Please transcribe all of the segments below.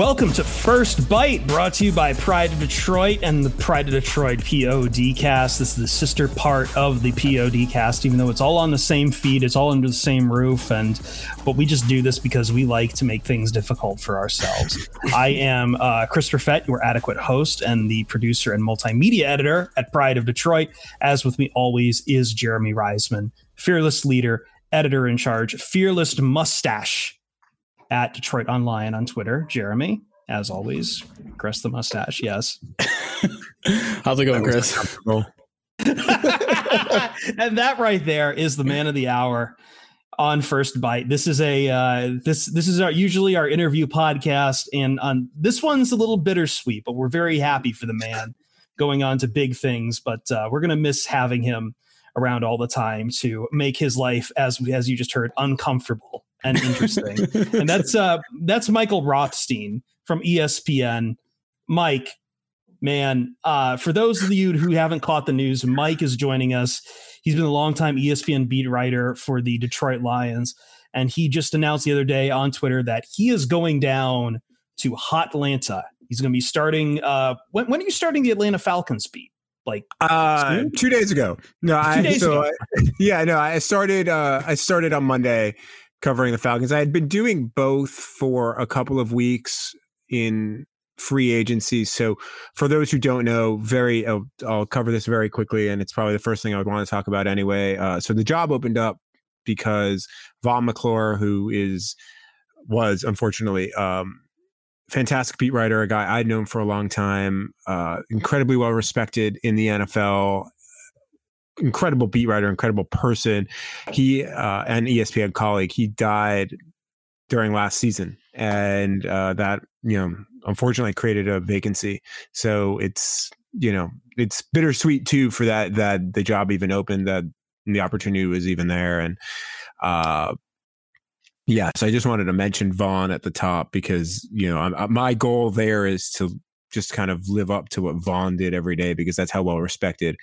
Welcome to First Byte, brought to you by Pride of Detroit and the Pride of Detroit POD cast. This is the sister part of the POD cast, even though it's all on the same feed, it's all under the same roof, and but we just do this because we like to make things difficult for ourselves. I am uh, Christopher Fett, your adequate host and the producer and multimedia editor at Pride of Detroit. As with me always is Jeremy Reisman, fearless leader, editor in charge, fearless mustache at DetroitOnLion on Twitter. Jeremy, as always, Chris the mustache. Yes. How's it going, Chris? and that right there is the man of the hour on First Byte. This is a uh, this this is our usually our interview podcast, and on this one's a little bittersweet, but we're very happy for the man going on to big things. But uh, we're gonna miss having him around all the time to make his life, as as you just heard, uncomfortable and interesting. and that's uh that's Michael Rothstein from ESPN. Mike, man, uh, for those of you who haven't caught the news, Mike is joining us. He's been a longtime ESPN beat writer for the Detroit Lions, and he just announced the other day on Twitter that he is going down to Hot Atlanta. He's going to be starting. Uh, when, when are you starting the Atlanta Falcons beat? Like uh, two days ago. No, I so ago. I, yeah, no, I started. Uh, I started on Monday covering the Falcons. I had been doing both for a couple of weeks in free agency. So, for those who don't know, very I'll, I'll, cover this very quickly, and it's probably the first thing I would want to talk about anyway. Uh, so, the job opened up because Vaughn McClure, who is was unfortunately um, fantastic beat writer, a guy I'd known for a long time, uh, incredibly well respected in the NFL, incredible beat writer, incredible person. He uh, an ESPN colleague. He died during last season, and uh, that you know unfortunately created a vacancy. So it's you know it's bittersweet too for that that the job even opened that the opportunity was even there and. Uh, yeah, so I just wanted to mention Vaughn at the top because you know I'm, my goal there is to just kind of live up to what Vaughn did every day because that's how well respected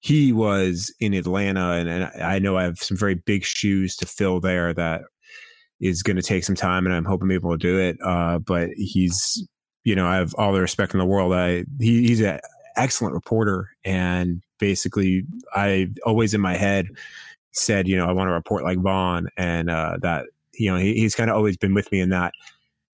he was in Atlanta, and, and I know I have some very big shoes to fill there that is going to take some time, and I'm hoping I'm able to do it. Uh, but he's, you know, I have all the respect in the world. I he, he's an excellent reporter, and basically, I always in my head said, you know, I want to report like Vaughn, and uh, that you know he, he's kind of always been with me in that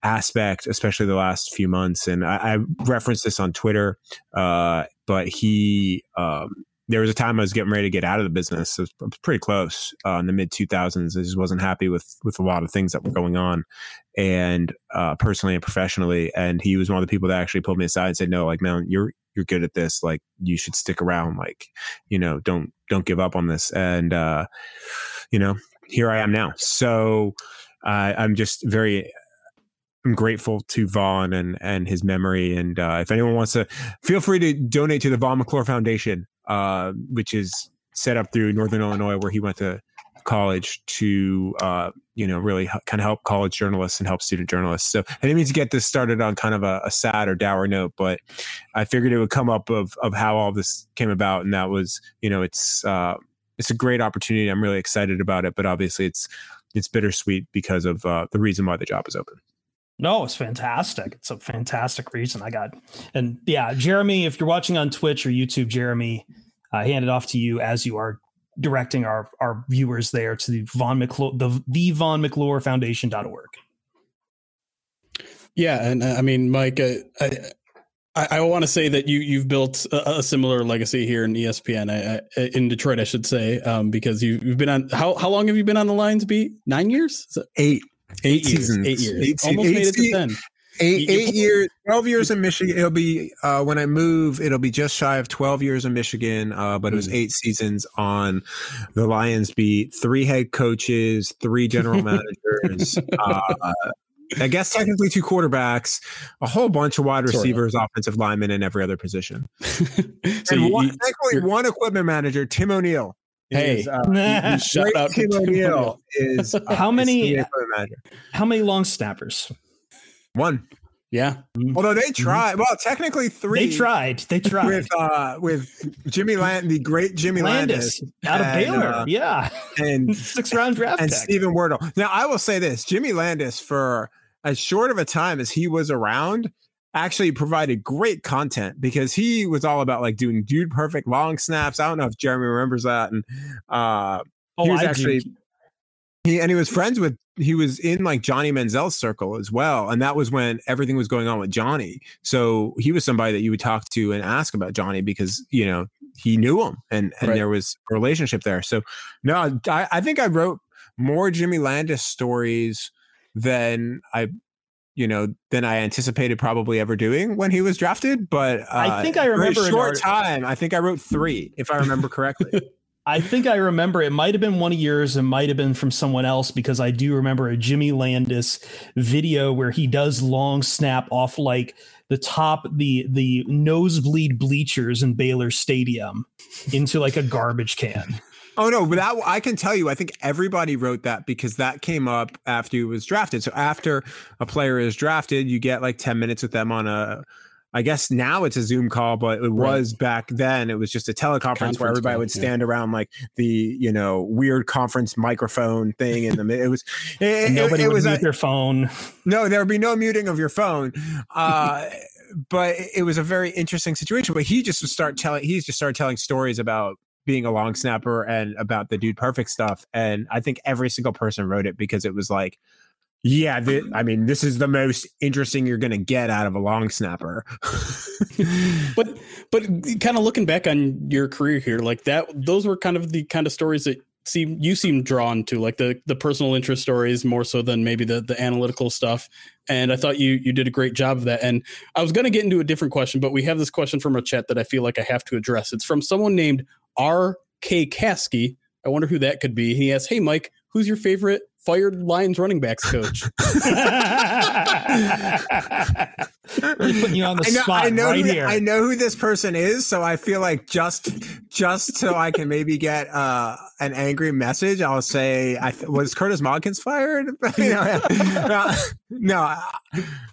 aspect, especially the last few months. And I, I referenced this on Twitter, uh, but he. Um, there was a time I was getting ready to get out of the business. It was pretty close uh, in the mid 2000s. I just wasn't happy with with a lot of things that were going on, and uh, personally and professionally. And he was one of the people that actually pulled me aside and said, "No, like, man, you're you're good at this. Like, you should stick around. Like, you know, don't don't give up on this." And uh, you know, here I am now. So I'm just very I'm grateful to Vaughn and and his memory. And uh, if anyone wants to, feel free to donate to the Vaughn McClure Foundation uh, which is set up through Northern Illinois, where he went to college to uh, you know really kind of help college journalists and help student journalists. So I didn't mean to get this started on kind of a, a, sad or dour note, but I figured it would come up of of how all this came about, and that was you know it's uh, it's a great opportunity. I'm really excited about it, but obviously it's it's bittersweet because of uh, the reason why the job is open. No, it's fantastic. It's a fantastic reason I got. And yeah, Jeremy, if you're watching on Twitch or YouTube, Jeremy, I hand it off to you as you are directing our our viewers there to the Vaughn McClure, the the Vaughn McClure Foundation.org. Yeah, and uh, I mean, Mike, uh, I, I, I want to say that you you've built a, a, similar legacy here in ESPN I, I, in Detroit, I should say, um, because you, have been on how how long have you been on the Lions beat? Nine years? Eight. Eight, eight years. Seasons. Eight years. Eight, Almost eight, made it to ten. Eight, eight years, twelve years in Michigan. It'll be uh, when I move. It'll be just shy of twelve years in Michigan. Uh, but it was hmm. eight seasons on the Lions beat. Three head coaches, three general managers. uh, I guess technically two quarterbacks, a whole bunch of wide receivers, sort of. offensive linemen, and every other position. so and you, one, thankfully, one equipment manager, Tim O'Neill. Hey, is, uh, shout out Tim O'Neill is uh, how many how many long snappers? One. Yeah. Mm-hmm. Although they tried, mm-hmm. well, technically three. They tried. They tried with uh, with Jimmy Land, the great Jimmy Landes, Landes out of and, Baylor. Uh, yeah, and six round draft and tech. Steven Wirtel. Now, I will say this: Jimmy Landes, for as short of a time as he was around, actually provided great content because he was all about like doing dude perfect long snaps. I don't know if Jeremy remembers that, and uh, oh, he was I actually. Do. He, and he was friends with he was in like Johnny Manziel's circle as well. And that was when everything was going on with Johnny. So he was somebody that you would talk to and ask about Johnny because, you know, he knew him and, and right. there was a relationship there. So no, I, I think I wrote more Jimmy Landes stories than I you know than I anticipated probably ever doing when he was drafted. But uh, I think I remember a short time. I think I wrote three, if I remember correctly. I think I remember it might have been one of yours and might have been from someone else because I do remember a Jimmy Landes video where he does long snap off like the top the the nosebleed bleachers in Baylor Stadium into like a garbage can. Oh no, but that, I can tell you, I think everybody wrote that because that came up after he was drafted. So after a player is drafted, you get like ten minutes with them on a I guess now it's a Zoom call, but it was right. back then. It was just a teleconference Conference where everybody call, would stand yeah. around like the you know weird conference microphone thing in the. It was it, nobody it, it would was mute a, their phone. No, there would be no muting of your phone. Uh, but it was a very interesting situation. But he just would start telling. He just started telling stories about being a long snapper and about the dude perfect stuff. And I think every single person wrote it because it was like yeah, th- I mean, this is the most interesting you're going to get out of a long snapper. but but kind of looking back on your career here, like that, those were kind of the kind of stories that seem you seem drawn to, like the the personal interest stories more so than maybe the the analytical stuff. And I thought you you did a great job of that. And I was going to get into a different question, but we have this question from a chat that I feel like I have to address. It's from someone named R. K. Caskey. I wonder who that could be. He asks, "Hey Mike, who's your favorite fired Lions running backs coach. really putting you on the I know, spot I know right who, here. I know who this person is, so I feel like just just so I can maybe get uh, an angry message, I'll say, "I th- was Curtis Modkins fired?" no, no.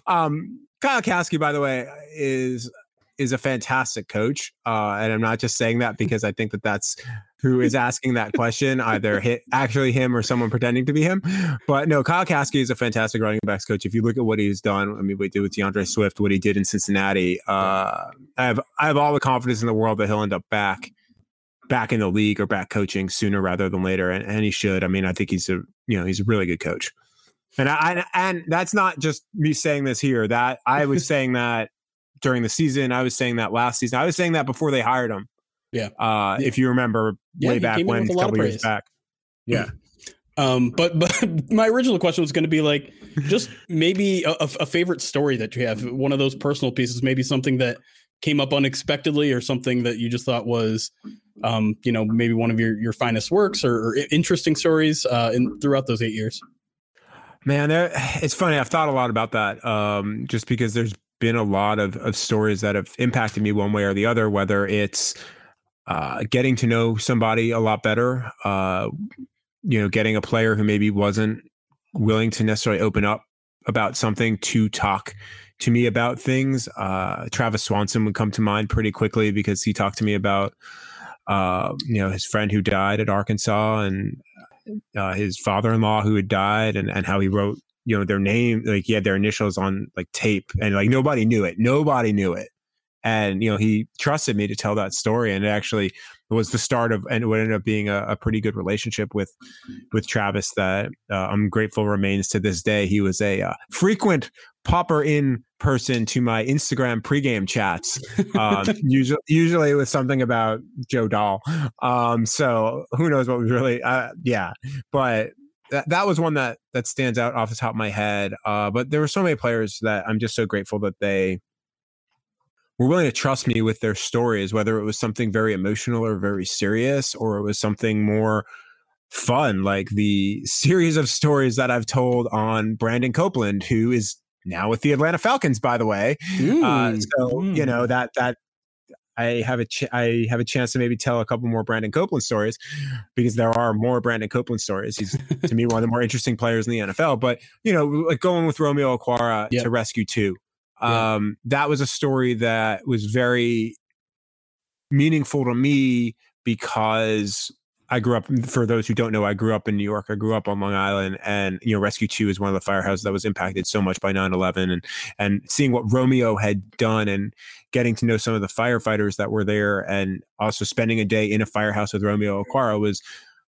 Um, Kyle Caskey, by the way, is is a fantastic coach, uh, and I'm not just saying that because I think that that's who is asking that question, either hit, actually him or someone pretending to be him. But no, Kyle Caskey is a fantastic running backs coach. If you look at what he's done, I mean, what he did with D'Andre Swift, what he did in Cincinnati, uh, I have I have all the confidence in the world that he'll end up back back in the league or back coaching sooner rather than later, and, and he should. I mean, I think he's a you know he's a really good coach. And I and that's not just me saying this here. That I was saying that during the season. I was saying that last season. I was saying that before they hired him. Yeah. Uh, if you remember yeah, way back when, a couple years back. Yeah. Um, but but my original question was going to be like, just maybe a, a, favorite story that you have, one of those personal pieces, maybe something that came up unexpectedly, or something that you just thought was, um, you know, maybe one of your your finest works or, or interesting stories uh, in throughout those eight years. Man, it's funny. I've thought a lot about that, um, just because there's been a lot of, of stories that have impacted me one way or the other, whether it's uh, getting to know somebody a lot better, uh, you know, getting a player who maybe wasn't willing to necessarily open up about something to talk to me about things. Uh, Travis Swanson would come to mind pretty quickly because he talked to me about, uh, you know, his friend who died at Arkansas and uh, his father-in-law who had died and, and how he wrote, you know, their name, like he had their initials on like tape and like nobody knew it. Nobody knew it. And you know he trusted me to tell that story and it actually was the start of and it ended up being a, a pretty good relationship with with travis that uh, i'm grateful remains to this day. He was a uh, frequent popper in person to my instagram pregame chats. Um, usually usually it was something about joe dahl. Um, so who knows what was really uh, yeah but that, that was one that that stands out off the top of my head uh, but there were so many players that i'm just so grateful that they were willing to trust me with their stories, whether it was something very emotional or very serious, or it was something more fun, like the series of stories that I've told on Brandon Copeland, who is now with the Atlanta Falcons, by the way. Mm, uh, so mm. you know that that I have a ch- I have a chance to maybe tell a couple more Brandon Copeland stories because there are more Brandon Copeland stories. He's to me one of the more interesting players in the NFL. But you know, like going with Romeo Okwara yep. to rescue two. Um, that was a story that was very meaningful to me because I grew up. For those who don't know, I grew up in New York. I grew up on Long Island, and you know, Rescue Two is one of the firehouses that was impacted so much by 9-11 and and seeing what Romeo had done and getting to know some of the firefighters that were there, and also spending a day in a firehouse with Romeo Okwara was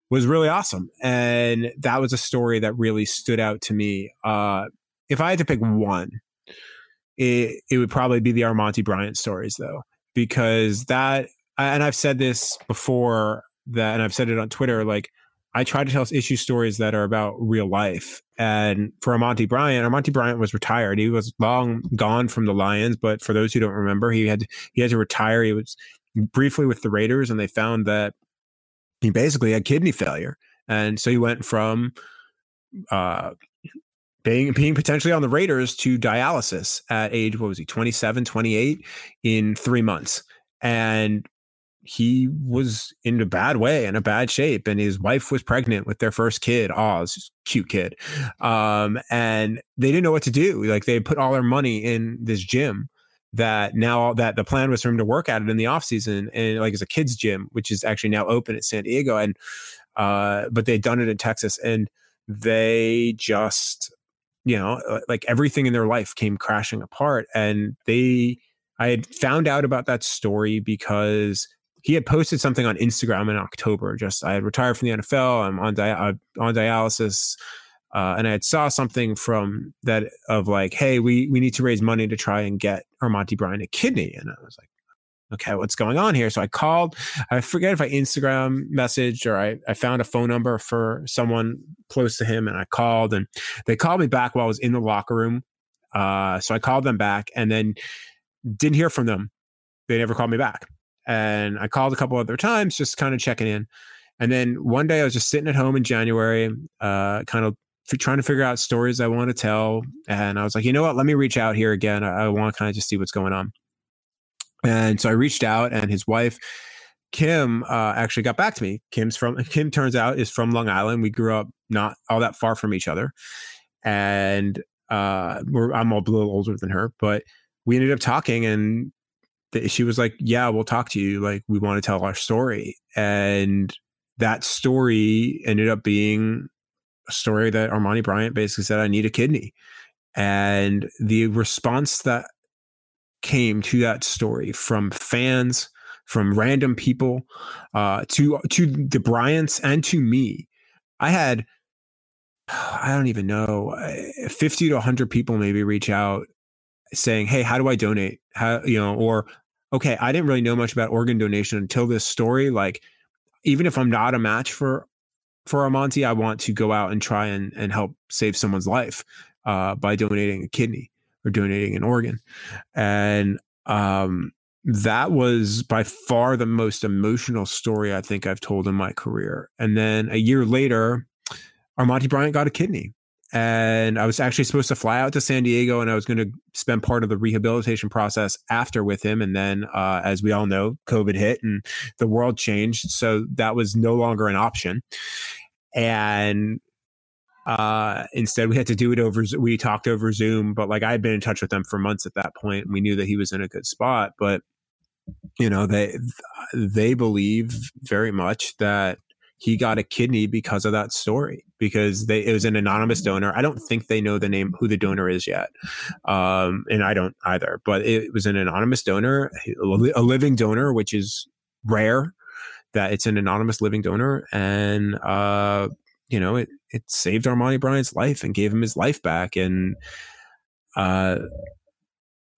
was really awesome. And that was a story that really stood out to me. Uh, if I had to pick one, it, it would probably be the Armonty Bryant stories though, because that, and I've said this before that, and I've said it on Twitter, like I try to tell issue stories that are about real life. And for Armonty Bryant, Armonty Bryant was retired. He was long gone from the Lions, but for those who don't remember, he had he had to retire. He was briefly with the Raiders, and they found that he basically had kidney failure, and so he went from uh, being being potentially on the Raiders to dialysis at age what was he 27 28 in 3 months and he was in a bad way in a bad shape and his wife was pregnant with their first kid this cute kid um, and they didn't know what to do like they put all their money in this gym that now that the plan was for him to work at it in the off season and like it's a kids gym which is actually now open at San Diego and uh, but they'd done it in Texas and they just you know, uh, like everything in their life came crashing apart. And they, I had found out about that story because he had posted something on Instagram in October. Just I had retired from the NFL. I'm on di- on dialysis, uh, and I had saw something from that of like, hey, we we need to raise money to try and get Armonty Bryant a kidney. And I was like, okay, what's going on here? So I called, I forget if I Instagram messaged or I, I found a phone number for someone close to him and I called and they called me back while I was in the locker room. Uh, so I called them back and then didn't hear from them. They never called me back. And I called a couple other times, just kind of checking in. And then one day I was just sitting at home in January, uh, kind of trying to figure out stories I want to tell. And I was like, you know what? Let me reach out here again. I, I want to kind of just see what's going on. And so I reached out, and his wife, Kim, uh, actually got back to me. Kim's from Kim. Turns out is from Long Island. We grew up not all that far from each other, and uh, I'm a little older than her, but we ended up talking, and she was like, "Yeah, we'll talk to you. Like, we want to tell our story." And that story ended up being a story that Armonty Bryant basically said, "I need a kidney." And the response that came to that story from fans, from random people, uh, to to the Bryants and to me. I had I don't even know, uh, 50 to 100 people maybe reach out saying, "Hey, how do I donate?" How, you know, or okay, I didn't really know much about organ donation until this story like even if I'm not a match for for Armonty, I want to go out and try and and help save someone's life uh, by donating a kidney or donating an organ. And um, that was by far the most emotional story I think I've told in my career. And then a year later, Armonty Bryant got a kidney. And I was actually supposed to fly out to San Diego and I was going to spend part of the rehabilitation process after with him. And then, uh, as we all know, COVID hit and the world changed. So that was no longer an option. And uh, instead, we had to do it over. We talked over Zoom, but like I had been in touch with them for months at that point, and we knew that he was in a good spot. But you know, they they believe very much that he got a kidney because of that story because they it was an anonymous donor. I don't think they know the name who the donor is yet, um, and I don't either. But it was an anonymous donor, a living donor, which is rare. That it's an anonymous living donor, and uh, you know it it saved Armonty Bryant's life and gave him his life back, and uh,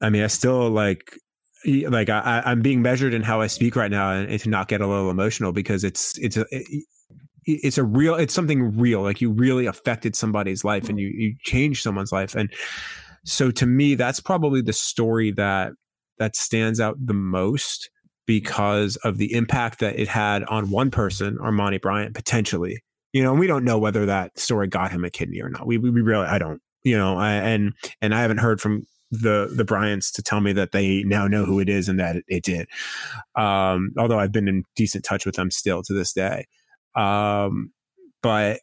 I mean, I still like like I, I'm being measured in how I speak right now, and, and to not get a little emotional because it's it's a it's a real it's something real. Like you really affected somebody's life, and you you changed someone's life, and so to me, that's probably the story that that stands out the most because of the impact that it had on one person, Armonty Bryant, potentially. You know, and we don't know whether that story got him a kidney or not. We we, we really I don't. You know, I, and and I haven't heard from the the Bryants to tell me that they now know who it is and that it, it did. Um, although I've been in decent touch with them still to this day. Um, but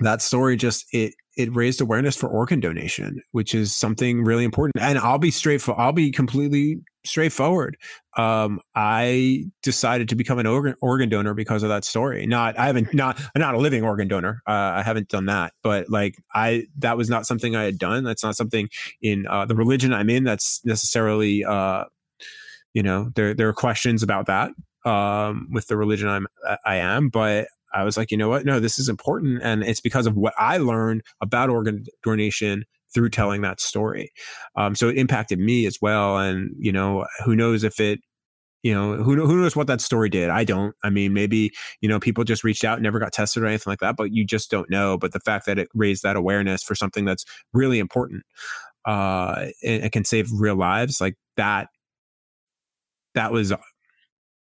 that story just it it raised awareness for organ donation, which is something really important. And I'll be straight for I'll be completely straightforward. Um, I decided to become an organ organ donor because of that story. Not I haven't not not a living organ donor. Uh, I haven't done that, but like I that was not something I had done. That's not something in uh, the religion I'm in. That's necessarily uh, you know there there are questions about that um, with the religion I'm I am, but I was like, you know what? No, this is important. And it's because of what I learned about organ donation through telling that story. Um, so it impacted me as well. And, you know, who knows if it, you know, who, who knows what that story did? I don't. I mean, maybe, you know, people just reached out and never got tested or anything like that, but you just don't know. But the fact that it raised that awareness for something that's really important uh, and it can save real lives, like that, that was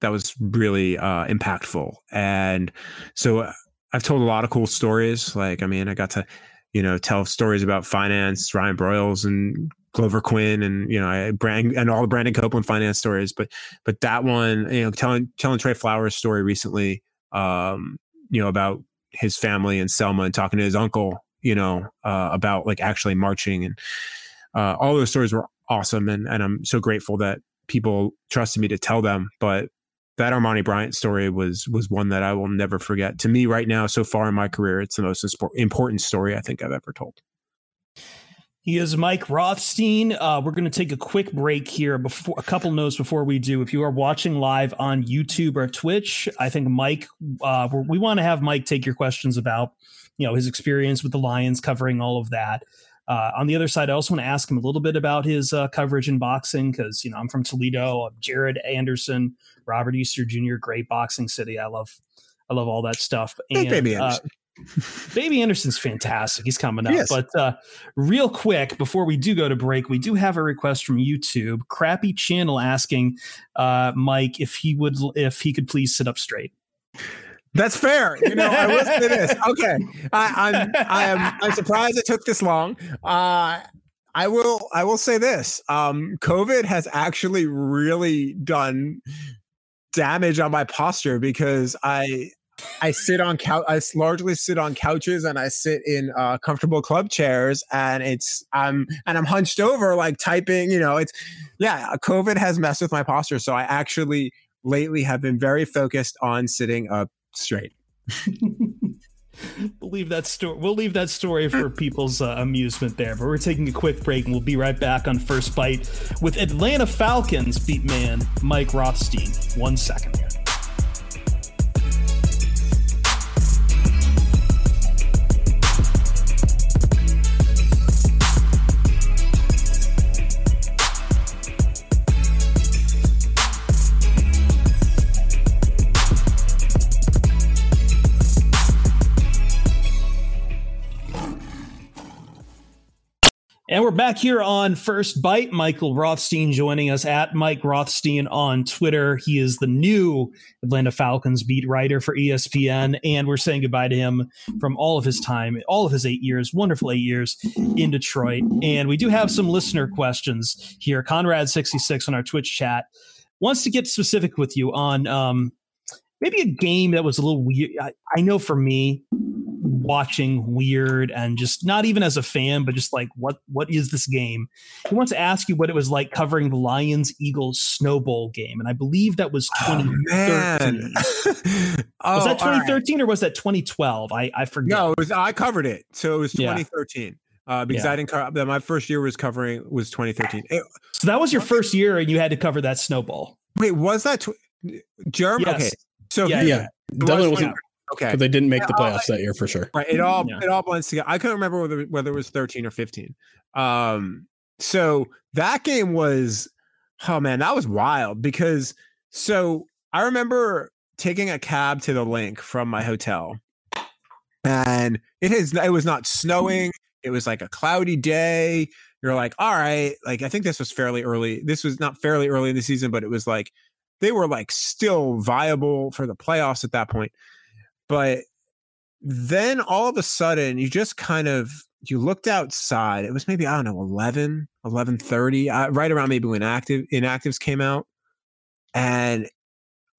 that was really uh, impactful. And so uh, I've told a lot of cool stories. Like, I mean, I got to, you know, tell stories about finance, Ryan Broyles and Glover Quin, and you know, I brand and all the Brandon Copeland finance stories. But but that one, you know, telling telling Trey Flowers' story recently, um, you know, about his family and Selma and talking to his uncle, you know, uh, about like actually marching and uh, all those stories were awesome, and and I'm so grateful that people trusted me to tell them. But that Armonty Bryant story was was one that I will never forget. To me, right now, so far in my career, it's the most important story I think I've ever told. He is Mike Rothstein. Uh, we're going to take a quick break here. Before a couple notes before we do. If you are watching live on YouTube or Twitch, I think Mike. Uh, we want to have Mike take your questions about you know his experience with the Lions, covering all of that. Uh, on the other side, I also want to ask him a little bit about his uh, coverage in boxing because you know I'm from Toledo. I'm Jared Anderson, Robert Easter Jr., great boxing city. I love, I love all that stuff. And, Baby uh, Baby Anderson's fantastic. He's coming up. Yes. But uh, real quick, before we do go to break, we do have a request from YouTube. Crappy Channel asking uh, Mike if he would if he could please sit up straight. That's fair. You know, I will say this. Okay, I, I'm I am I'm surprised it took this long. Uh, I will I will say this. Um, COVID has actually really done damage on my posture because I I sit on couch. I largely sit on couches and I sit in uh, comfortable club chairs, and it's I'm and I'm hunched over, like typing. You know, it's yeah. COVID has messed with my posture, so I actually lately have been very focused on sitting up straight. we'll leave that story. We'll leave that story for people's uh, amusement there. But we're taking a quick break, and we'll be right back on First Byte with Atlanta Falcons beat man Mike Rothstein. One second. And we're back here on First Byte. Michael Rothstein joining us at Mike Rothstein on Twitter. He is the new Atlanta Falcons beat writer for ESPN, and we're saying goodbye to him from all of his time, all of his eight years, wonderful eight years in Detroit. And we do have some listener questions here. Conrad66 on our Twitch chat wants to get specific with you on um, maybe a game that was a little weird. I, I know for me, watching weird and just not even as a fan, but just like what what is this game? He wants to ask you what it was like covering the Lions Eagles Snow Bowl game, and I believe that was 2013. Oh, was that 2013 right. or was that 2012? I I forget. No, it was I covered it, so it was 2013. Yeah. Uh, because yeah. I didn't cover my first year was covering was 2013. It, so that was your first year, and you had to cover that Snow Bowl. Wait, was that tw- Jeremy? Yes. Okay, so yeah, yeah, definitely wasn't. Okay, but they didn't make the playoffs that year for sure. Right, it all yeah. it all blends together. I couldn't remember whether whether it was 13 or 15. Um, so that game was, oh man, that was wild because so I remember taking a cab to the Linc from my hotel, and it is it was not snowing. It was like a cloudy day. You're like, all right, like I think this was fairly early. This was not fairly early in the season, but it was like they were like still viable for the playoffs at that point. But then all of a sudden you just kind of you looked outside. It was maybe, I don't know, 11, 1130, uh, right around maybe when active inactives came out. And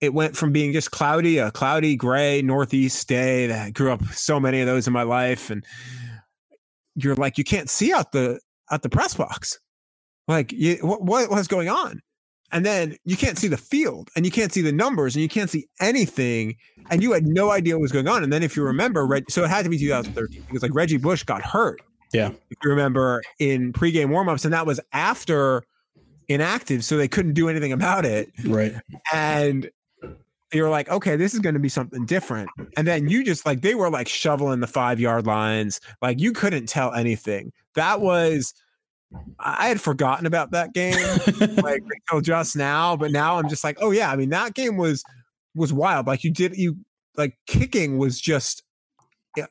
it went from being just cloudy, a cloudy gray northeast day that I grew up so many of those in my life. And you're like you can't see out the out the press box. Like you, what what was going on? And then you can't see the field and you can't see the numbers and you can't see anything. And you had no idea what was going on. And then if you remember, right so it had to be 2013 because like Reggie Bush got hurt. Yeah. If you remember in pregame warmups, and that was after inactive, so they couldn't do anything about it. Right. And you're like, okay, this is going to be something different. And then you just like, they were like shoveling the five yard lines. Like you couldn't tell anything. That was, I had forgotten about that game like until just now. But now I'm just like, oh yeah. I mean, that game was, was wild. Like you did, you like kicking was just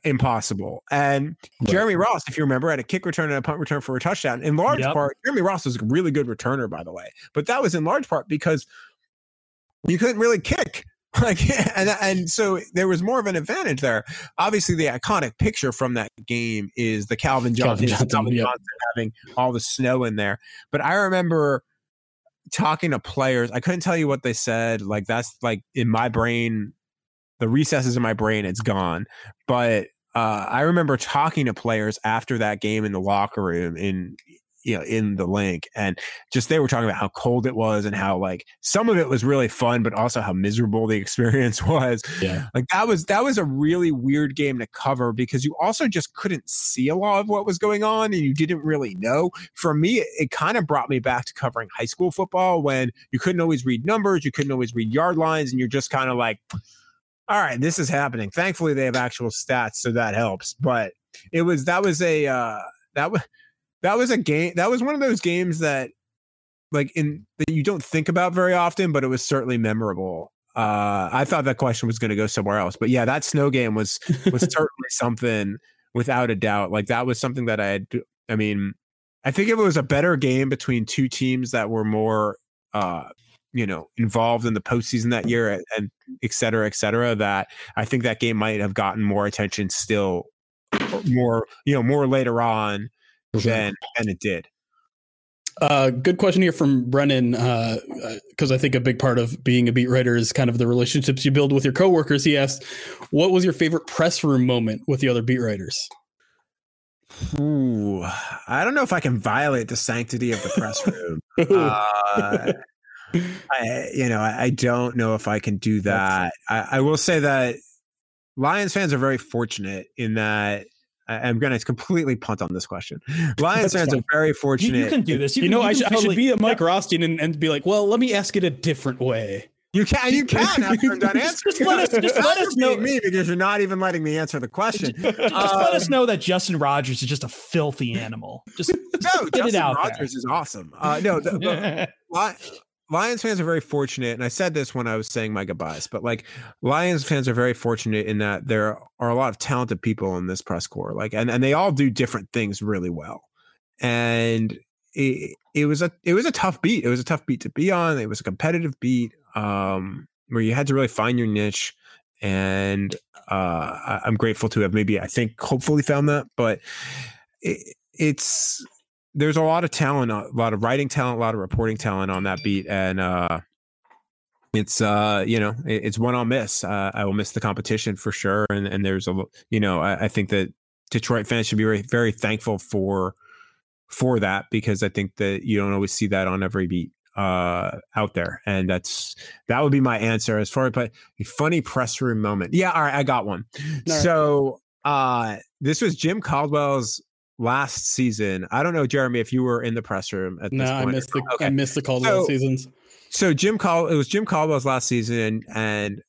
impossible. And right. Jeremy Ross, if you remember, had a kick return and a punt return for a touchdown. In large yep. part, Jeremy Ross was a really good returner, by the way. But that was in large part because you couldn't really kick. Like, and and so there was more of an advantage there. Obviously, the iconic picture from that game is the Calvin Johnson, Calvin Johnson, Calvin. Johnson having all the snow in there. But I remember talking to players. I couldn't tell you what they said. Like that's like in my brain, the recesses in my brain, it's gone. But uh, I remember talking to players after that game in the locker room in you know in the Linc and just they were talking about how cold it was and how like some of it was really fun but also how miserable the experience was. Yeah. Like that was that was a really weird game to cover because you also just couldn't see a lot of what was going on and you didn't really know. For me it, it kind of brought me back to covering high school football when you couldn't always read numbers you couldn't always read yard lines and you're just kind of like all right this is happening. Thankfully they have actual stats so that helps but it was that was a uh that was that was a game that was one of those games that like in that you don't think about very often but it was certainly memorable. Uh i thought that question was going to go somewhere else but yeah that snow game was was certainly something without a doubt. Like that was something that i had i mean i think if it was a better game between two teams that were more uh you know involved in the postseason that year and, and et cetera et cetera that i think that game might have gotten more attention still more you know more later on sure. than than it did. Uh, good question here from Brennan, because uh, I think a big part of being a beat writer is kind of the relationships you build with your coworkers. He asked, "What was your favorite press room moment with the other beat writers?" Ooh, I don't know if I can violate the sanctity of the press room. uh, I, you know, I, I, don't know if I can do that. I, I will say that Lions fans are very fortunate in that I'm going to completely punt on this question. Lions fans are very fortunate. You, you, can do this. You, you can, know, you I, sh- totally, I, should be a Mike yeah. Rothstein and, and, be like, well, let me ask it a different way. You can, you can after I'm done answering. just let us, just let us know me because you're not even letting me answer the question. Just, just um, let us um, know that Justin Rogers is just a filthy animal. Just no, get Justin it out Rogers there. is awesome. Uh, no, the, the, Lions fans are very fortunate, and I said this when I was saying my goodbyes, but like Lions fans are very fortunate in that there are a lot of talented people in this press corps, like, and, and they all do different things really well. And it, it was a it was a tough beat. It was a tough beat to be on. It was a competitive beat um, where you had to really find your niche. And uh, I'm grateful to have maybe I think hopefully found that, but it, it's there's a lot of talent, a lot of writing talent, a lot of reporting talent on that beat, and uh, it's uh you know it's one I'll miss. Uh, I will miss the competition for sure, and and there's a you know I, I think that Detroit fans should be very very thankful for for that because I think that you don't always see that on every beat uh out there and that's that would be my answer as far as but a funny press room moment. Yeah all right i got one. So uh this was jim caldwell's last season i don't know jeremy if you were in the press room at no this point i missed the okay. i missed the caldwell So- seasons so Jim Cal it was Jim Caldwell's last season and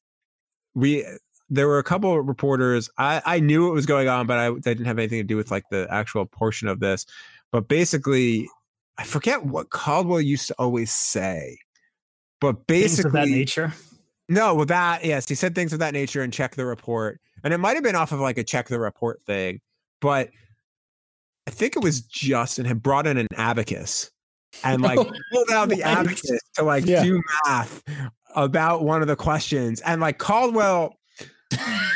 we there were a couple of reporters I I knew what was going on but I that didn't have anything to do with like the actual portion of this but basically I forget what Caldwell used to always say but basically that nature. no, well, that yes, he said things of that nature and check the report, and it might have been off of like a check the report thing, but I think it was Justin had brought in an abacus and like oh, pulled out the abacus to like Yeah. do math about one of the questions, and like Caldwell.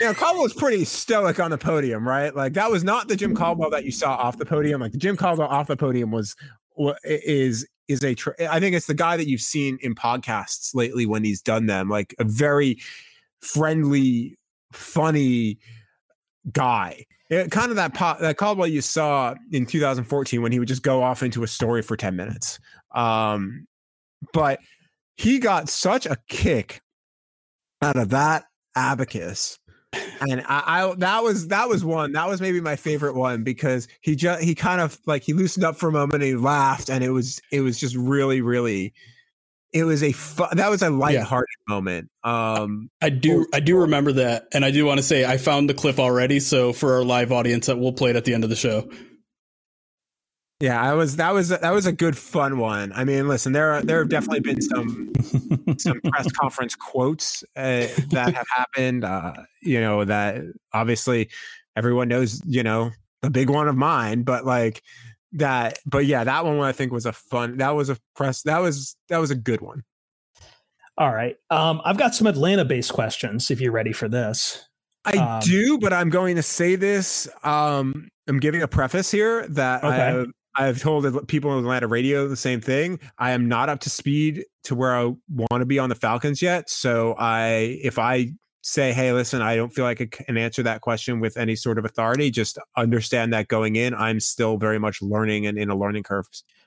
You know, Caldwell was pretty stoic on the podium, right? Like that was not the Jim mm. Caldwell that you saw off the podium. Like the Jim Caldwell off the podium was is is a I think it's the guy that you've seen in podcasts lately when he's done them, like a very friendly, funny guy. It, kind of that po- that Caldwell you saw in 2014 when he would just go off into a story for 10 minutes. Um, but he got such a kick out of that abacus and I, I that was that was one that was maybe my favorite one because he just he kind of like he loosened up for a moment and he laughed and it was it was just really really it was a fu- that was a lighthearted moment um I do Oh, I do remember that, and I do want to say I found the clip already. So for our live audience, that we'll play it at the end of the show. yeah i was that was that was a good fun one i mean listen there are there have definitely been some some press conference quotes uh, that have happened uh you know that obviously everyone knows you know the big one of mine but like that but yeah that one i think was a fun that was a press that was that was a good one All right. Um, I've got some Atlanta based questions if you're ready for this. i Um, do but i'm going to say this um i'm giving a preface here that Okay. I, I've told people in Atlanta radio the same thing. I am not up to speed to where I want to be on the Falcons yet. So I, if I say, "Hey, listen, I don't feel like I can answer that question with any sort of authority," just understand that going in, I'm still very much learning and in a learning curve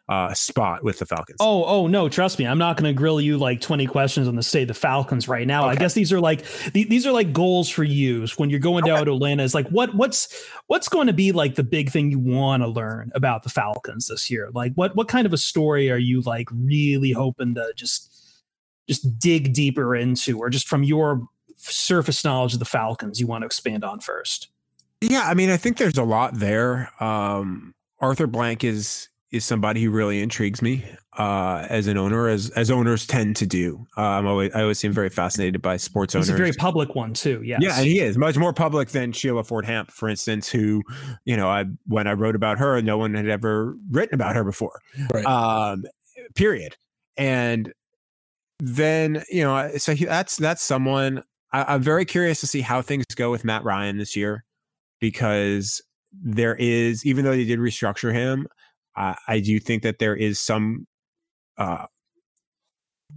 uh, spot with the Falcons. Oh, oh no, trust me. I'm not going to grill you like 20 questions on the state of the Falcons right now. I guess these are like the- these are like goals for you when you're going down to Atlanta. Is like what what's what's going to be like the big thing you want to learn about the Falcons this year? Like what what kind of a story are you like really hoping to just just dig deeper into or just from your surface knowledge of the Falcons you want to expand on first? Yeah, I mean, I think there's a lot there. Um, Arthur Blank is is somebody who really intrigues me uh, as an owner, as as owners tend to do. Uh, I'm always I always seem very fascinated by sports It's owners. a very public one too. Yes. Yeah, and he is much more public than Sheila Ford Hamp, for instance, who, you know, I when I wrote about her, no one had ever written about her before. Right. Um, period. And then you know, so he, that's that's someone I, I'm very curious to see how things go with Matt Ryan this year because there is, even though they did restructure him, I, I do think that there is some uh,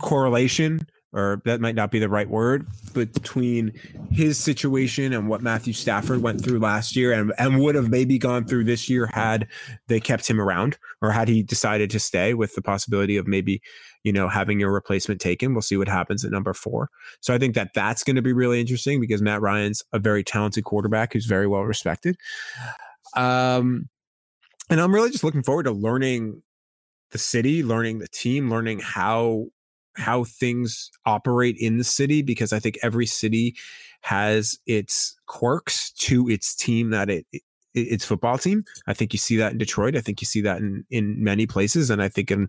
correlation, or that might not be the right word, but between his situation and what Matthew Stafford went through last year and, and would have maybe gone through this year had they kept him around or had he decided to stay with the possibility of maybe, you know, having your replacement taken. We'll see what happens at number four. So I think that that's going to be really interesting because Matt Ryan's a very talented quarterback who's very well respected. Um, and I'm really just looking forward to learning the city, learning the team, learning how how things operate in the city because I think every city has its quirks to its team that it, it its football team. I think you see that in Detroit. I think you see that in in many places, and I think in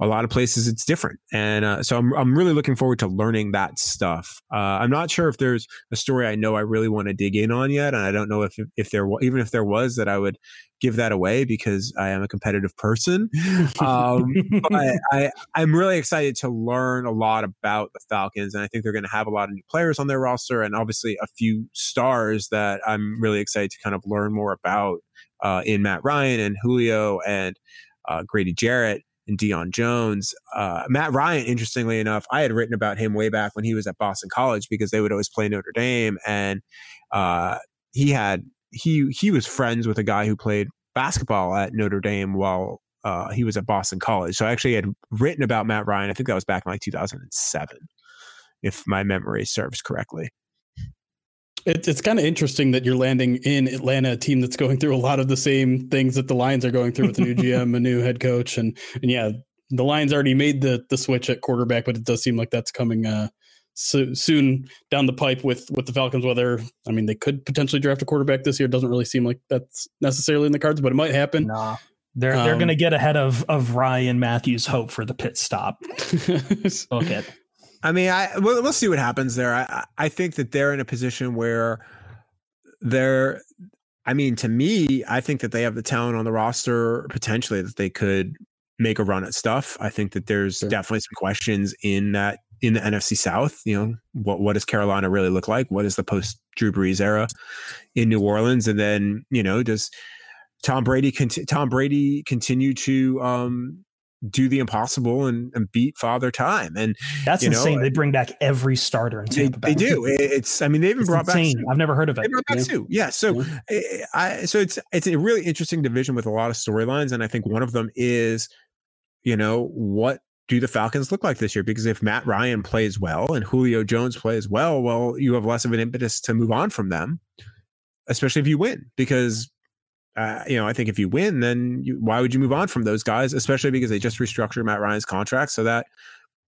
a lot of places it's different. And uh, so I'm I'm really looking forward to learning that stuff. Uh, I'm not sure if there's a story I know I really want to dig in on yet, and I don't know if if there even if there was that I would give that away because I am a competitive person. Um, but I, I'm really excited to learn a lot about the Falcons, and I think they're going to have a lot of new players on their roster, and obviously a few stars that I'm really excited to kind of learn more about uh, in Matt Ryan and Julio and uh, Grady Jarrett. and Deion Jones. Uh, Matt Ryan, interestingly enough, I had written about him way back when he was at Boston College because they would always play Notre Dame, and uh, he had he he was friends with a guy who played basketball at Notre Dame while uh, he was at Boston College. So I actually had written about Matt Ryan. I think that was back in like 2007, if my memory serves correctly. It, it's kind of interesting that you're landing in Atlanta, a team that's going through a lot of the same things that the Lions are going through with the new GM, a new head coach, and and yeah, the Lions already made the the switch at quarterback, but it does seem like that's coming uh, so, soon down the pipe with with the Falcons. Whether I mean they could potentially draft a quarterback this year, doesn't really seem like that's necessarily in the cards, but it might happen. Nah. They're they're Um, going to get ahead of of Ryan Matthews' hope for the pit stop. Book it. I mean, I we'll, we'll see what happens there. I I think that they're in a position where they're. I mean, to me, I think that they have the talent on the roster potentially that they could make a run at stuff. I think that there's Sure. definitely some questions in that in the NFC South. You know, what what does Carolina really look like? What is the post Drew Brees era in New Orleans? And then you know, does Tom Brady conti- Tom Brady continue to um, do the impossible and, and beat Father Time? And That's You know, insane. they bring back every starter in they, Tampa Bay. they do. It's I mean they even It's brought back insane. Sue. I've never heard of They it. brought back Yeah. Sue. Yeah. So I, I so it's it's a really interesting division with a lot of storylines, and I think one of them is, you know, what do the Falcons look like this year? Because if Matt Ryan plays well and Julio Jones plays well, well, you have less of an impetus to move on from them, especially if you win. Because uh, you know, I think if you win, then you, why would you move on from those guys? Especially because they just restructured Matt Ryan's contract, so that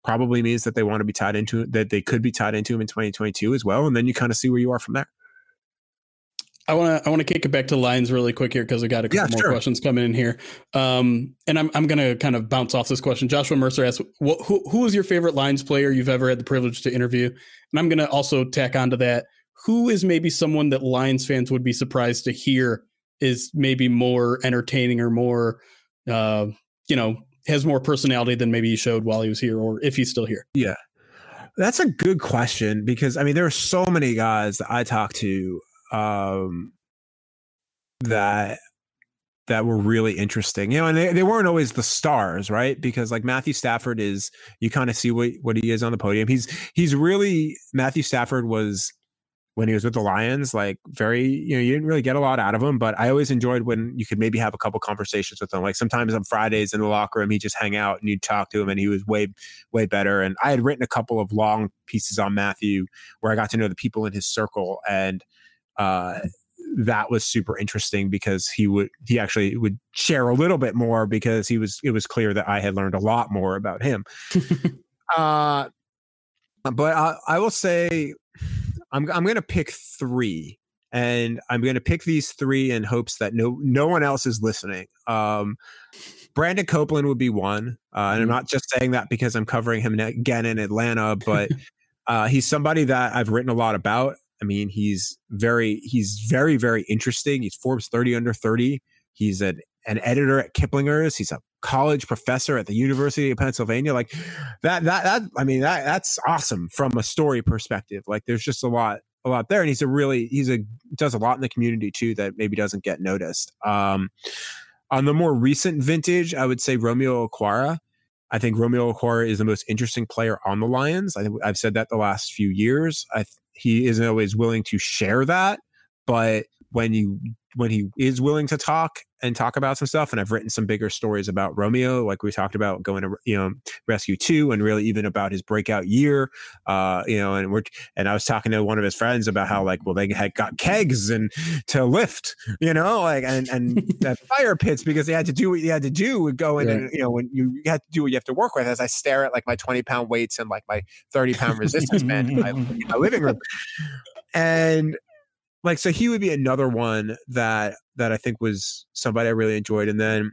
probably means that they want to be tied into that they could be tied into him in 2022 as well, and then you kind of see where you are from there. I want to I want to kick it back to Lions really quick here because I got a couple Yeah, more sure. questions coming in here. Um, and I'm I'm gonna kind of bounce off this question. Joshua Mercer asked, what, who who is your favorite Lions player you've ever had the privilege to interview? And I'm gonna also tack onto that. Who is maybe someone that Lions fans would be surprised to hear is maybe more entertaining or more, uh, you know, has more personality than maybe he showed while he was here or if he's still here. Yeah. That's a good question because I mean there are so many guys that I talk to um that that were really interesting. You know, and they, they weren't always the stars, right? Because like Matthew Stafford is you kind of see what what he is on the podium. He's he's really Matthew Stafford was when he was with the Lions, like very, you know, you didn't really get a lot out of him, but I always enjoyed when you could maybe have a couple conversations with him. Like sometimes on Fridays in the locker room, he'd just hang out and you'd talk to him and he was way, way better. And I had written a couple of long pieces on Matthew where I got to know the people in his circle. And uh, that was super interesting because he would, he actually would share a little bit more because he was, it was clear that I had learned a lot more about him. uh, but I, I will say, I'm I'm gonna pick three, and I'm gonna pick these three in hopes that no no one else is listening. Um, Brandon Copeland would be one, uh, and I'm not just saying that because I'm covering him again in Atlanta, but uh, he's somebody that I've written a lot about. I mean, he's very he's very very interesting. He's Forbes 30 under 30. He's an an editor at Kiplinger's. He's a college professor at the University of Pennsylvania. Like that, that, that, I mean, that, that's awesome from a story perspective. Like there's just a lot, a lot there. And he's a really, he's a, does a lot in the community too that maybe doesn't get noticed. Um, on the more recent vintage, I would say Romeo Okwara. I think Romeo Okwara is the most interesting player on the Lions. I think I've said that the last few years. I, he isn't always willing to share that, but when you when he is willing to talk and talk about some stuff and i've written some bigger stories about romeo like we talked about going to you know rescue 2 and really even about his breakout year uh you know and we're and i was talking to one of his friends about how like well they had got kegs and to lift you know like and and fire pits because they had to do what you had to do with go in and you know when you, you had to do what you have to work with as i stare at like my 20 pound weights and like my 30 pound resistance band in my, in my living room. And like so he would be another one that that I think was somebody I really enjoyed. And then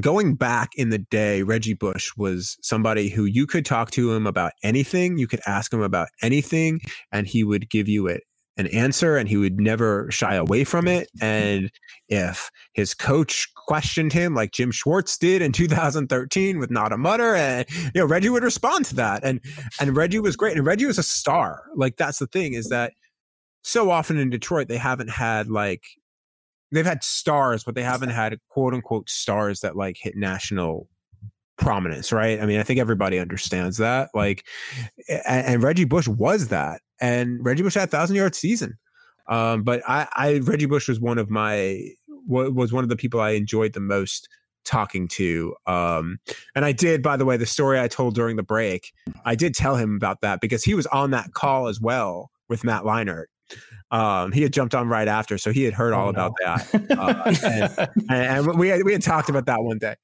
going back in the day, Reggie Bush was somebody who you could talk to him about anything, you could ask him about anything, and he would give you it an answer and he would never shy away from it. And if his coach questioned him like Jim Schwartz did in 2013 with not a mutter, and you know, Reggie would respond to that. And and Reggie was great. And Reggie was a star. Like that's the thing, is that so often in Detroit, they haven't had like they've had stars, but they haven't had quote unquote stars that like hit national prominence, right? I mean, I think everybody understands that. Like, and, and Reggie Bush was that, and Reggie Bush had a thousand yard season. Um, but I, I, Reggie Bush was one of my was one of the people I enjoyed the most talking to. Um, and I did, by the way, the story I told during the break, I did tell him about that because he was on that call as well with Matt Leinart. Um, he had jumped on right after, so he had heard all oh, about no. that, uh, and, and, we had, we had talked about that one day.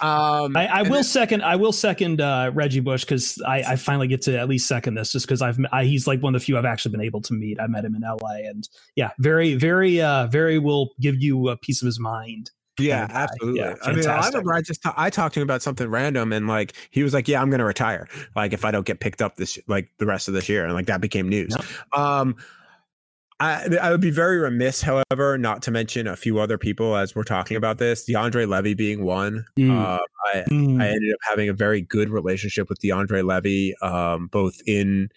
Um, I, I will then, second. I will second uh, Reggie Bush because I, I, finally get to at least second this, just because I've I, he's like one of the few I've actually been able to meet. I met him in L.A. and yeah, very very uh, very will give you a piece of his mind. Yeah, absolutely. Yeah, I mean, I remember I just t- I talked to him about something random, and like he was like, "Yeah, I'm going to retire. Like if I don't get picked up this like the rest of this year," and like that became news. Um, I, I would be very remiss, however, not to mention a few other people as we're talking about this. DeAndre Levy being one. Mm. Uh, I, mm. I ended up having a very good relationship with DeAndre Levy, um, both in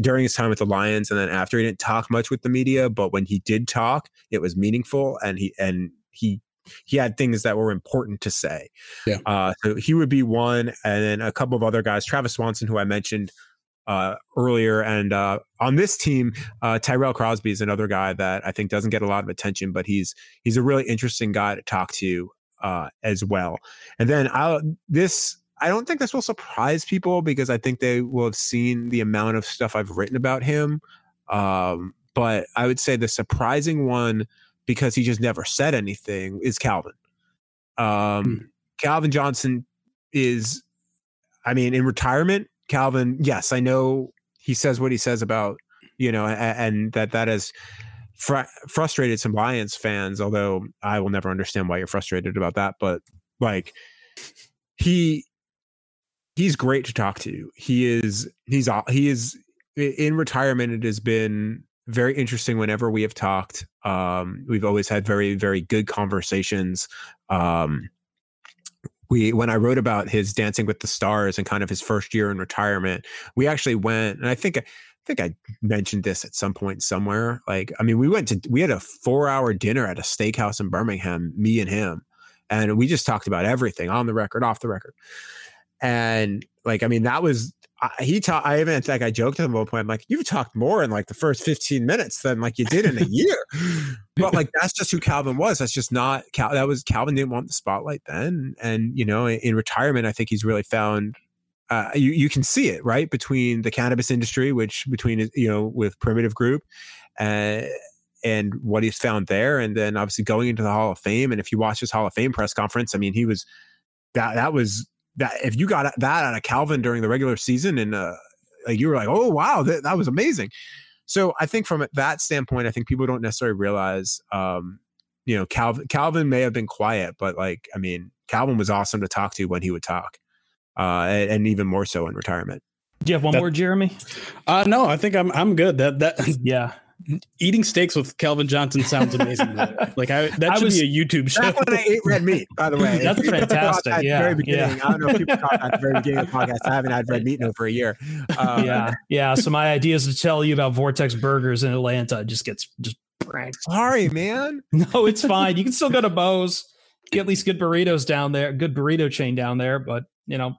during his time with the Lions and then after. He didn't talk much with the media, but when he did talk, it was meaningful, and he and he he had things that were important to say. Yeah. Uh, so he would be one, and then a couple of other guys. Travis Swanson, who I mentioned uh, earlier. And uh, on this team, uh, Tyrell Crosby is another guy that I think doesn't get a lot of attention, but he's he's a really interesting guy to talk to uh, as well. And then I this I don't think this will surprise people because I think they will have seen the amount of stuff I've written about him. Um, but I would say the surprising one because he just never said anything is Calvin. Um, hmm. Calvin Johnson is, I mean, in retirement, Calvin, yes, I know he says what he says about you know, and, and that that has fr- frustrated some Lions fans. Although I will never understand why you're frustrated about that, but like he he's great to talk to. He is he's he is in retirement. It has been very interesting whenever we have talked. Um, we've always had very very good conversations. Um, we when I wrote about his Dancing with the Stars and kind of his first year in retirement, we actually went and I think I think I mentioned this at some point somewhere. Like, I mean, we went to we had a four hour dinner at a steakhouse in Birmingham, me and him, and we just talked about everything on the record, off the record, and like, I mean, that was I, he taught. I even like I joked at him at one point. I'm like, you've talked more in like the first 15 minutes than like you did in a year. but like that's just who Calvin was. That's just not Cal. That was Calvin didn't want the spotlight then, and you know, in, in retirement, I think he's really found. Uh, you you can see it right between the cannabis industry, which between you know with Primitive Group, uh, and what he's found there, and then obviously going into the Hall of Fame. And if you watch his Hall of Fame press conference, I mean, he was that that was that if you got that out of Calvin during the regular season and uh, like you were like, oh wow, that, that was amazing. So I think from that standpoint, I think people don't necessarily realize, um, you know, Calvin Calvin may have been quiet, but like I mean, Calvin was awesome to talk to when he would talk, uh, and, and even more so in retirement. Do you have one that, more, Jeremy? Uh, no, I think I'm I'm good. That that yeah eating steaks with Calvin Johnson sounds amazing. like I, that I should was, be a YouTube show. That's when I ate red meat, by the way. That's fantastic. yeah, very beginning. Yeah. I don't know if people caught that at the very beginning of the podcast. I haven't had red meat in over a year. Um, yeah, yeah. So my idea is to tell you about Vortex Burgers in Atlanta. It Just gets just pranked. Sorry, man. No, it's fine. You can still go to Bo's. Get at least good burritos down there. Good burrito chain down there. But you know,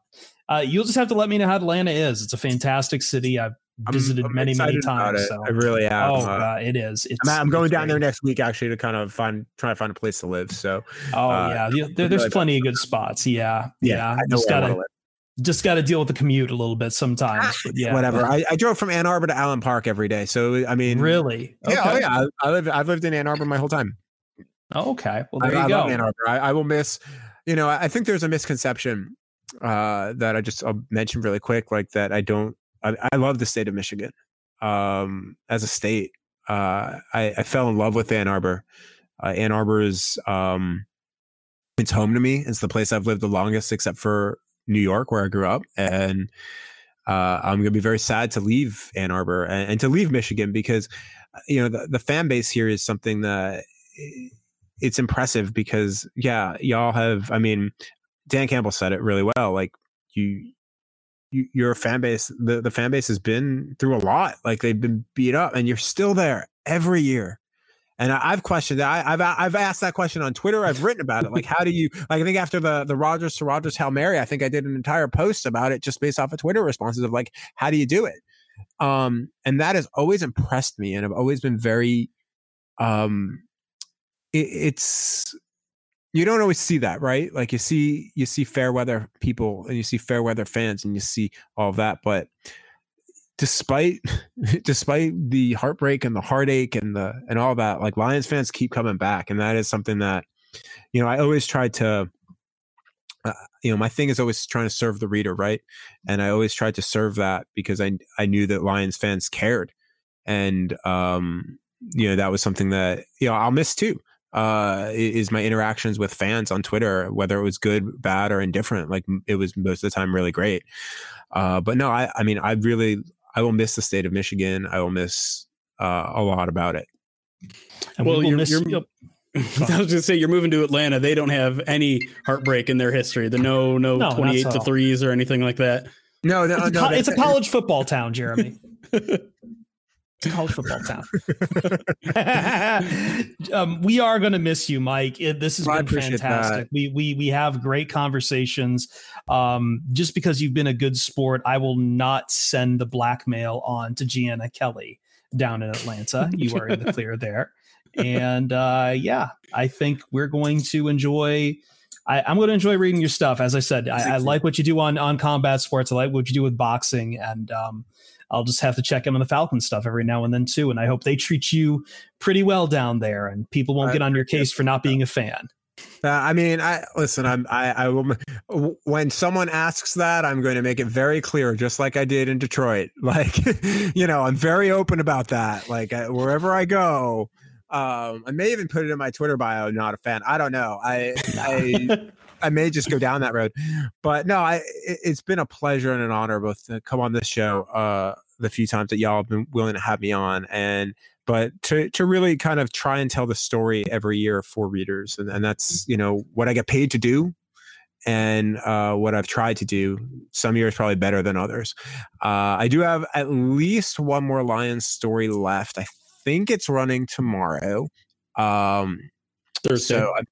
uh, you'll just have to let me know how Atlanta is. It's a fantastic city. I've visited I'm, many many times. So. I really am. Oh, uh, God, it is. It's, I'm, I'm going down great. there next week actually to kind of find try to find a place to live. So. Oh uh, yeah, there, there's really plenty of good spots. Yeah, yeah. yeah just gotta just got to deal with the commute a little bit sometimes. Ah, but yeah, whatever. I, I, drove from Ann Arbor to Allen Park every day, so I mean, really? Yeah, oh, okay. oh yeah. I, I live. I've lived in Ann Arbor my whole time. okay, well there I, you go. Ann Arbor. I, will miss. You know, I think there's a misconception uh, that I just I'll mention really quick, like that. I don't. I, I love the state of Michigan um, as a state. Uh, I, I, fell in love with Ann Arbor. Uh, Ann Arbor is um, it's home to me. It's the place I've lived the longest, except for New York, where I grew up, and uh, I'm going to be very sad to leave Ann Arbor and, and, to leave Michigan because you know the, the fan base here is something that it's impressive because yeah, y'all have. I mean, Dan Campbell said it really well. Like you, your fan base, the, the fan base has been through a lot. Like they've been beat up and you're still there every year. And I, have questioned that. I, have I've asked that question on Twitter. I've written about it. Like, how do you like? I think after the the Rodgers to Rodgers Hail Mary, I think I did an entire post about it just based off of Twitter responses of like, how do you do it? Um, and that has always impressed me, and I've always been very, um, it, it's you don't always see that, right? Like you see you see fair weather people and you see fair weather fans and you see all of that, but despite despite the heartbreak and the heartache and the and all that, like Lions fans keep coming back, and that is something that you know I always try to. Uh, you know, my thing is always trying to serve the reader, right? And I always tried to serve that because I I knew that Lions fans cared, and um, you know that was something that you know I'll miss too. Uh, is my interactions with fans on Twitter, whether it was good, bad, or indifferent. Like it was most of the time really great. Uh, but no, I I mean I really I will miss the state of Michigan. I will miss uh, a lot about it. And well, we you're, miss, you're, I was going to say you're moving to Atlanta. They don't have any heartbreak in their history. The no, no, no 28 to threes or anything like that. No, no, it's, no, a, it's a college football town, Jeremy. College football town. um, we are going to miss you, Mike. It, this has been fantastic. That. We we we have great conversations. Um, just because you've been a good sport, I will not send the blackmail on to Gianna Kelly down in Atlanta. You are in the clear there. And uh, yeah, I think we're going to enjoy. I, am going to enjoy reading your stuff. As I said, I, I, like what you do on on combat sports. I like what you do with boxing, and um, I'll just have to check in on the Falcon stuff every now and then too. And I hope they treat you pretty well down there, and people won't get on your case for not being a fan. Uh, I mean, I listen. I'm. I, I will. When someone asks that, I'm going to make it very clear, just like I did in Detroit. Like, you know, I'm very open about that. Like, I, wherever I go, um, I may even put it in my Twitter bio. Not a fan. I don't know. I. I I may just go down that road. But no, I it, has been a pleasure and an honor both to come on this show uh, the few times that y'all have been willing to have me on and but to to really kind of try and tell the story every year for readers and, and that's you know what I get paid to do and uh, what I've tried to do. Some years probably better than others. Uh, I do have at least one more Lions story left. I think it's running tomorrow. Um, Thursday. So I,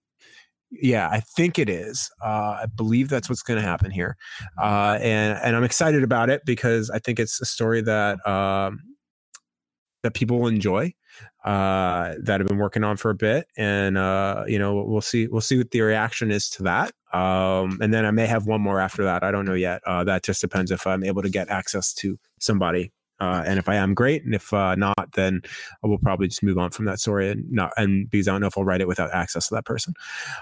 yeah, I think it is. Uh, I believe that's what's going to happen here, uh, and and I'm excited about it because I think it's a story that um, that people will enjoy, uh, that have been working on for a bit, and uh, you know we'll see we'll see what the reaction is to that, um, and then I may have one more after that. I don't know yet. Uh, that just depends if I'm able to get access to somebody uh, and if I am, great. And if uh, not, then I will probably just move on from that story and not, and because I don't know if I'll write it without access to that person.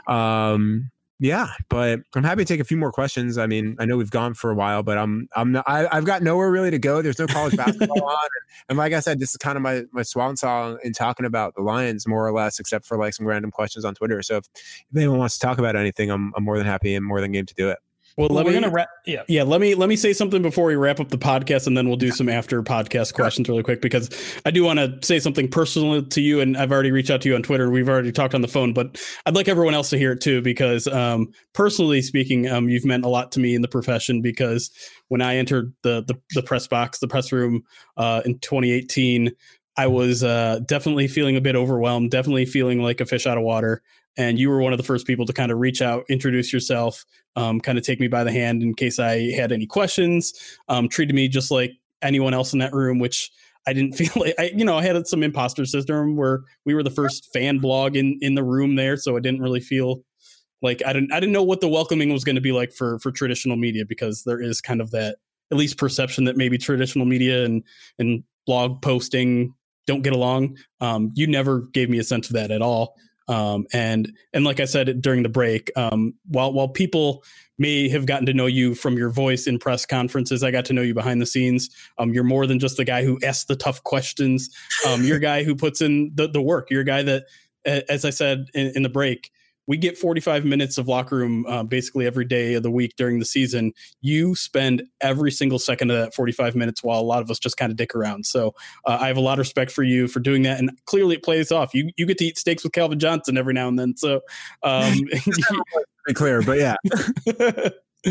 Um, yeah, but I'm happy to take a few more questions. I mean, I know we've gone for a while, but I'm I'm not, I, have got nowhere really to go. There's no college basketball on, and, and, like I said, this is kind of my my swan song in talking about the Lions, more or less, except for like some random questions on Twitter. So if, if anyone wants to talk about anything, I'm I'm more than happy and more than game to do it. Well, let we're me, gonna wrap. Yeah, yeah. Let me let me say something before we wrap up the podcast, and then we'll do some after podcast questions really quick because I do want to say something personal to you, and I've already reached out to you on Twitter. We've already talked on the phone, but I'd like everyone else to hear it too because, um, personally speaking, um, you've meant a lot to me in the profession because when I entered the the, the press box, the press room, uh, in 2018. I was uh, definitely feeling a bit overwhelmed, definitely feeling like a fish out of water and you were one of the first people to kind of reach out, introduce yourself, um, kind of take me by the hand in case I had any questions. Um, treated me just like anyone else in that room, which I didn't feel like I, you know, I had some imposter syndrome where we were the first fan blog in in the room there, so I didn't really feel like I didn't I didn't know what the welcoming was going to be like for for traditional media because there is kind of that at least perception that maybe traditional media and and blog posting don't get along. Um, you never gave me a sense of that at all. Um, and and like I said during the break, um, while while people may have gotten to know you from your voice in press conferences, I got to know you behind the scenes. Um, you're more than just the guy who asks the tough questions. Um, you're a guy who puts in the, the work. You're a guy that, as I said in, in the break, we get 45 minutes of locker room uh, basically every day of the week during the season. You spend every single second of that 45 minutes while a lot of us just kind of dick around. So uh, I have a lot of respect for you for doing that. And clearly it plays off. You, you get to eat steaks with Calvin Johnson every now and then. So, um, be clear, but yeah.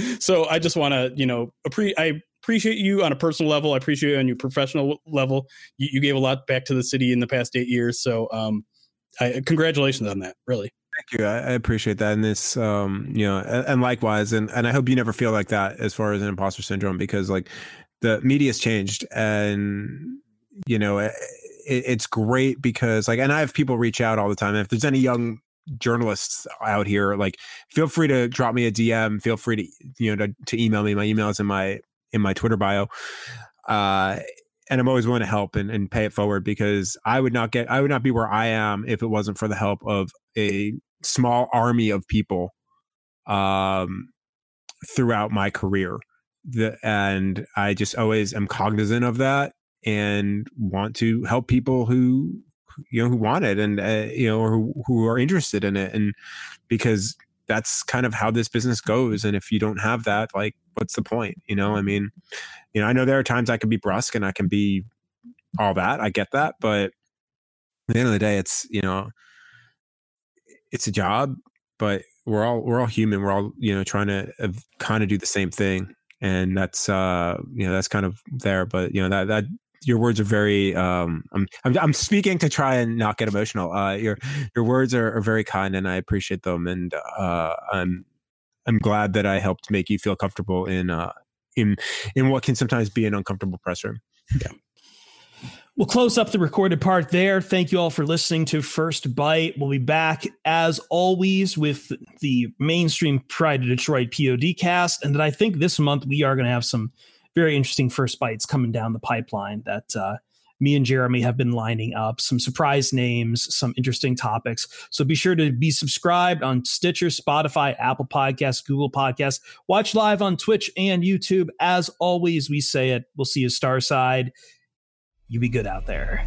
so I just want to, you know, appre- I appreciate you on a personal level. I appreciate you on your professional level. You, you, gave a lot back to the city in the past eight years. So, um, I, congratulations on that. Really. Thank you. I, I appreciate that. And this, um, you know, and, and likewise, and, and I hope you never feel like that as far as an imposter syndrome, because like the media's changed and, you know, it, it's great because like, and I have people reach out all the time. And if there's any young journalists out here, like feel free to drop me a DM, feel free to, you know, to, to email me. My email is in my, in my Twitter bio. Uh, and I'm always willing to help and, and pay it forward because I would not get I would not be where I am if it wasn't for the help of a small army of people um, throughout my career. The, and I just always am cognizant of that and want to help people who you know who want it and uh, you know who, who are interested in it. And because that's kind of how this business goes. And if you don't have that like what's the point? You know i mean you know i know there are times i can be brusque and i can be all that i get that. But at the end of the day it's you know it's a job, but we're all we're all human. We're all you know trying to uh, kind of do the same thing, and that's uh you know that's kind of there. But you know that that your words are very um I'm, I'm I'm, speaking to try and not get emotional. Uh, your your words are, are very kind, and I appreciate them, and uh, I'm I'm glad that I helped make you feel comfortable in uh in in what can sometimes be an uncomfortable press room. Yeah. We'll close up the recorded part there. Thank you all for listening to First Byte. We'll be back as always with the mainstream Pride of Detroit POD cast. And then I think this month we are going to have some very interesting First Bytes coming down the pipeline that uh, me and Jeremy have been lining up. Some surprise names, some interesting topics. So be sure to be subscribed on Stitcher, Spotify, Apple Podcasts, Google Podcasts. Watch live on Twitch and YouTube. As always, we say it. We'll see you Starside. You be good out there.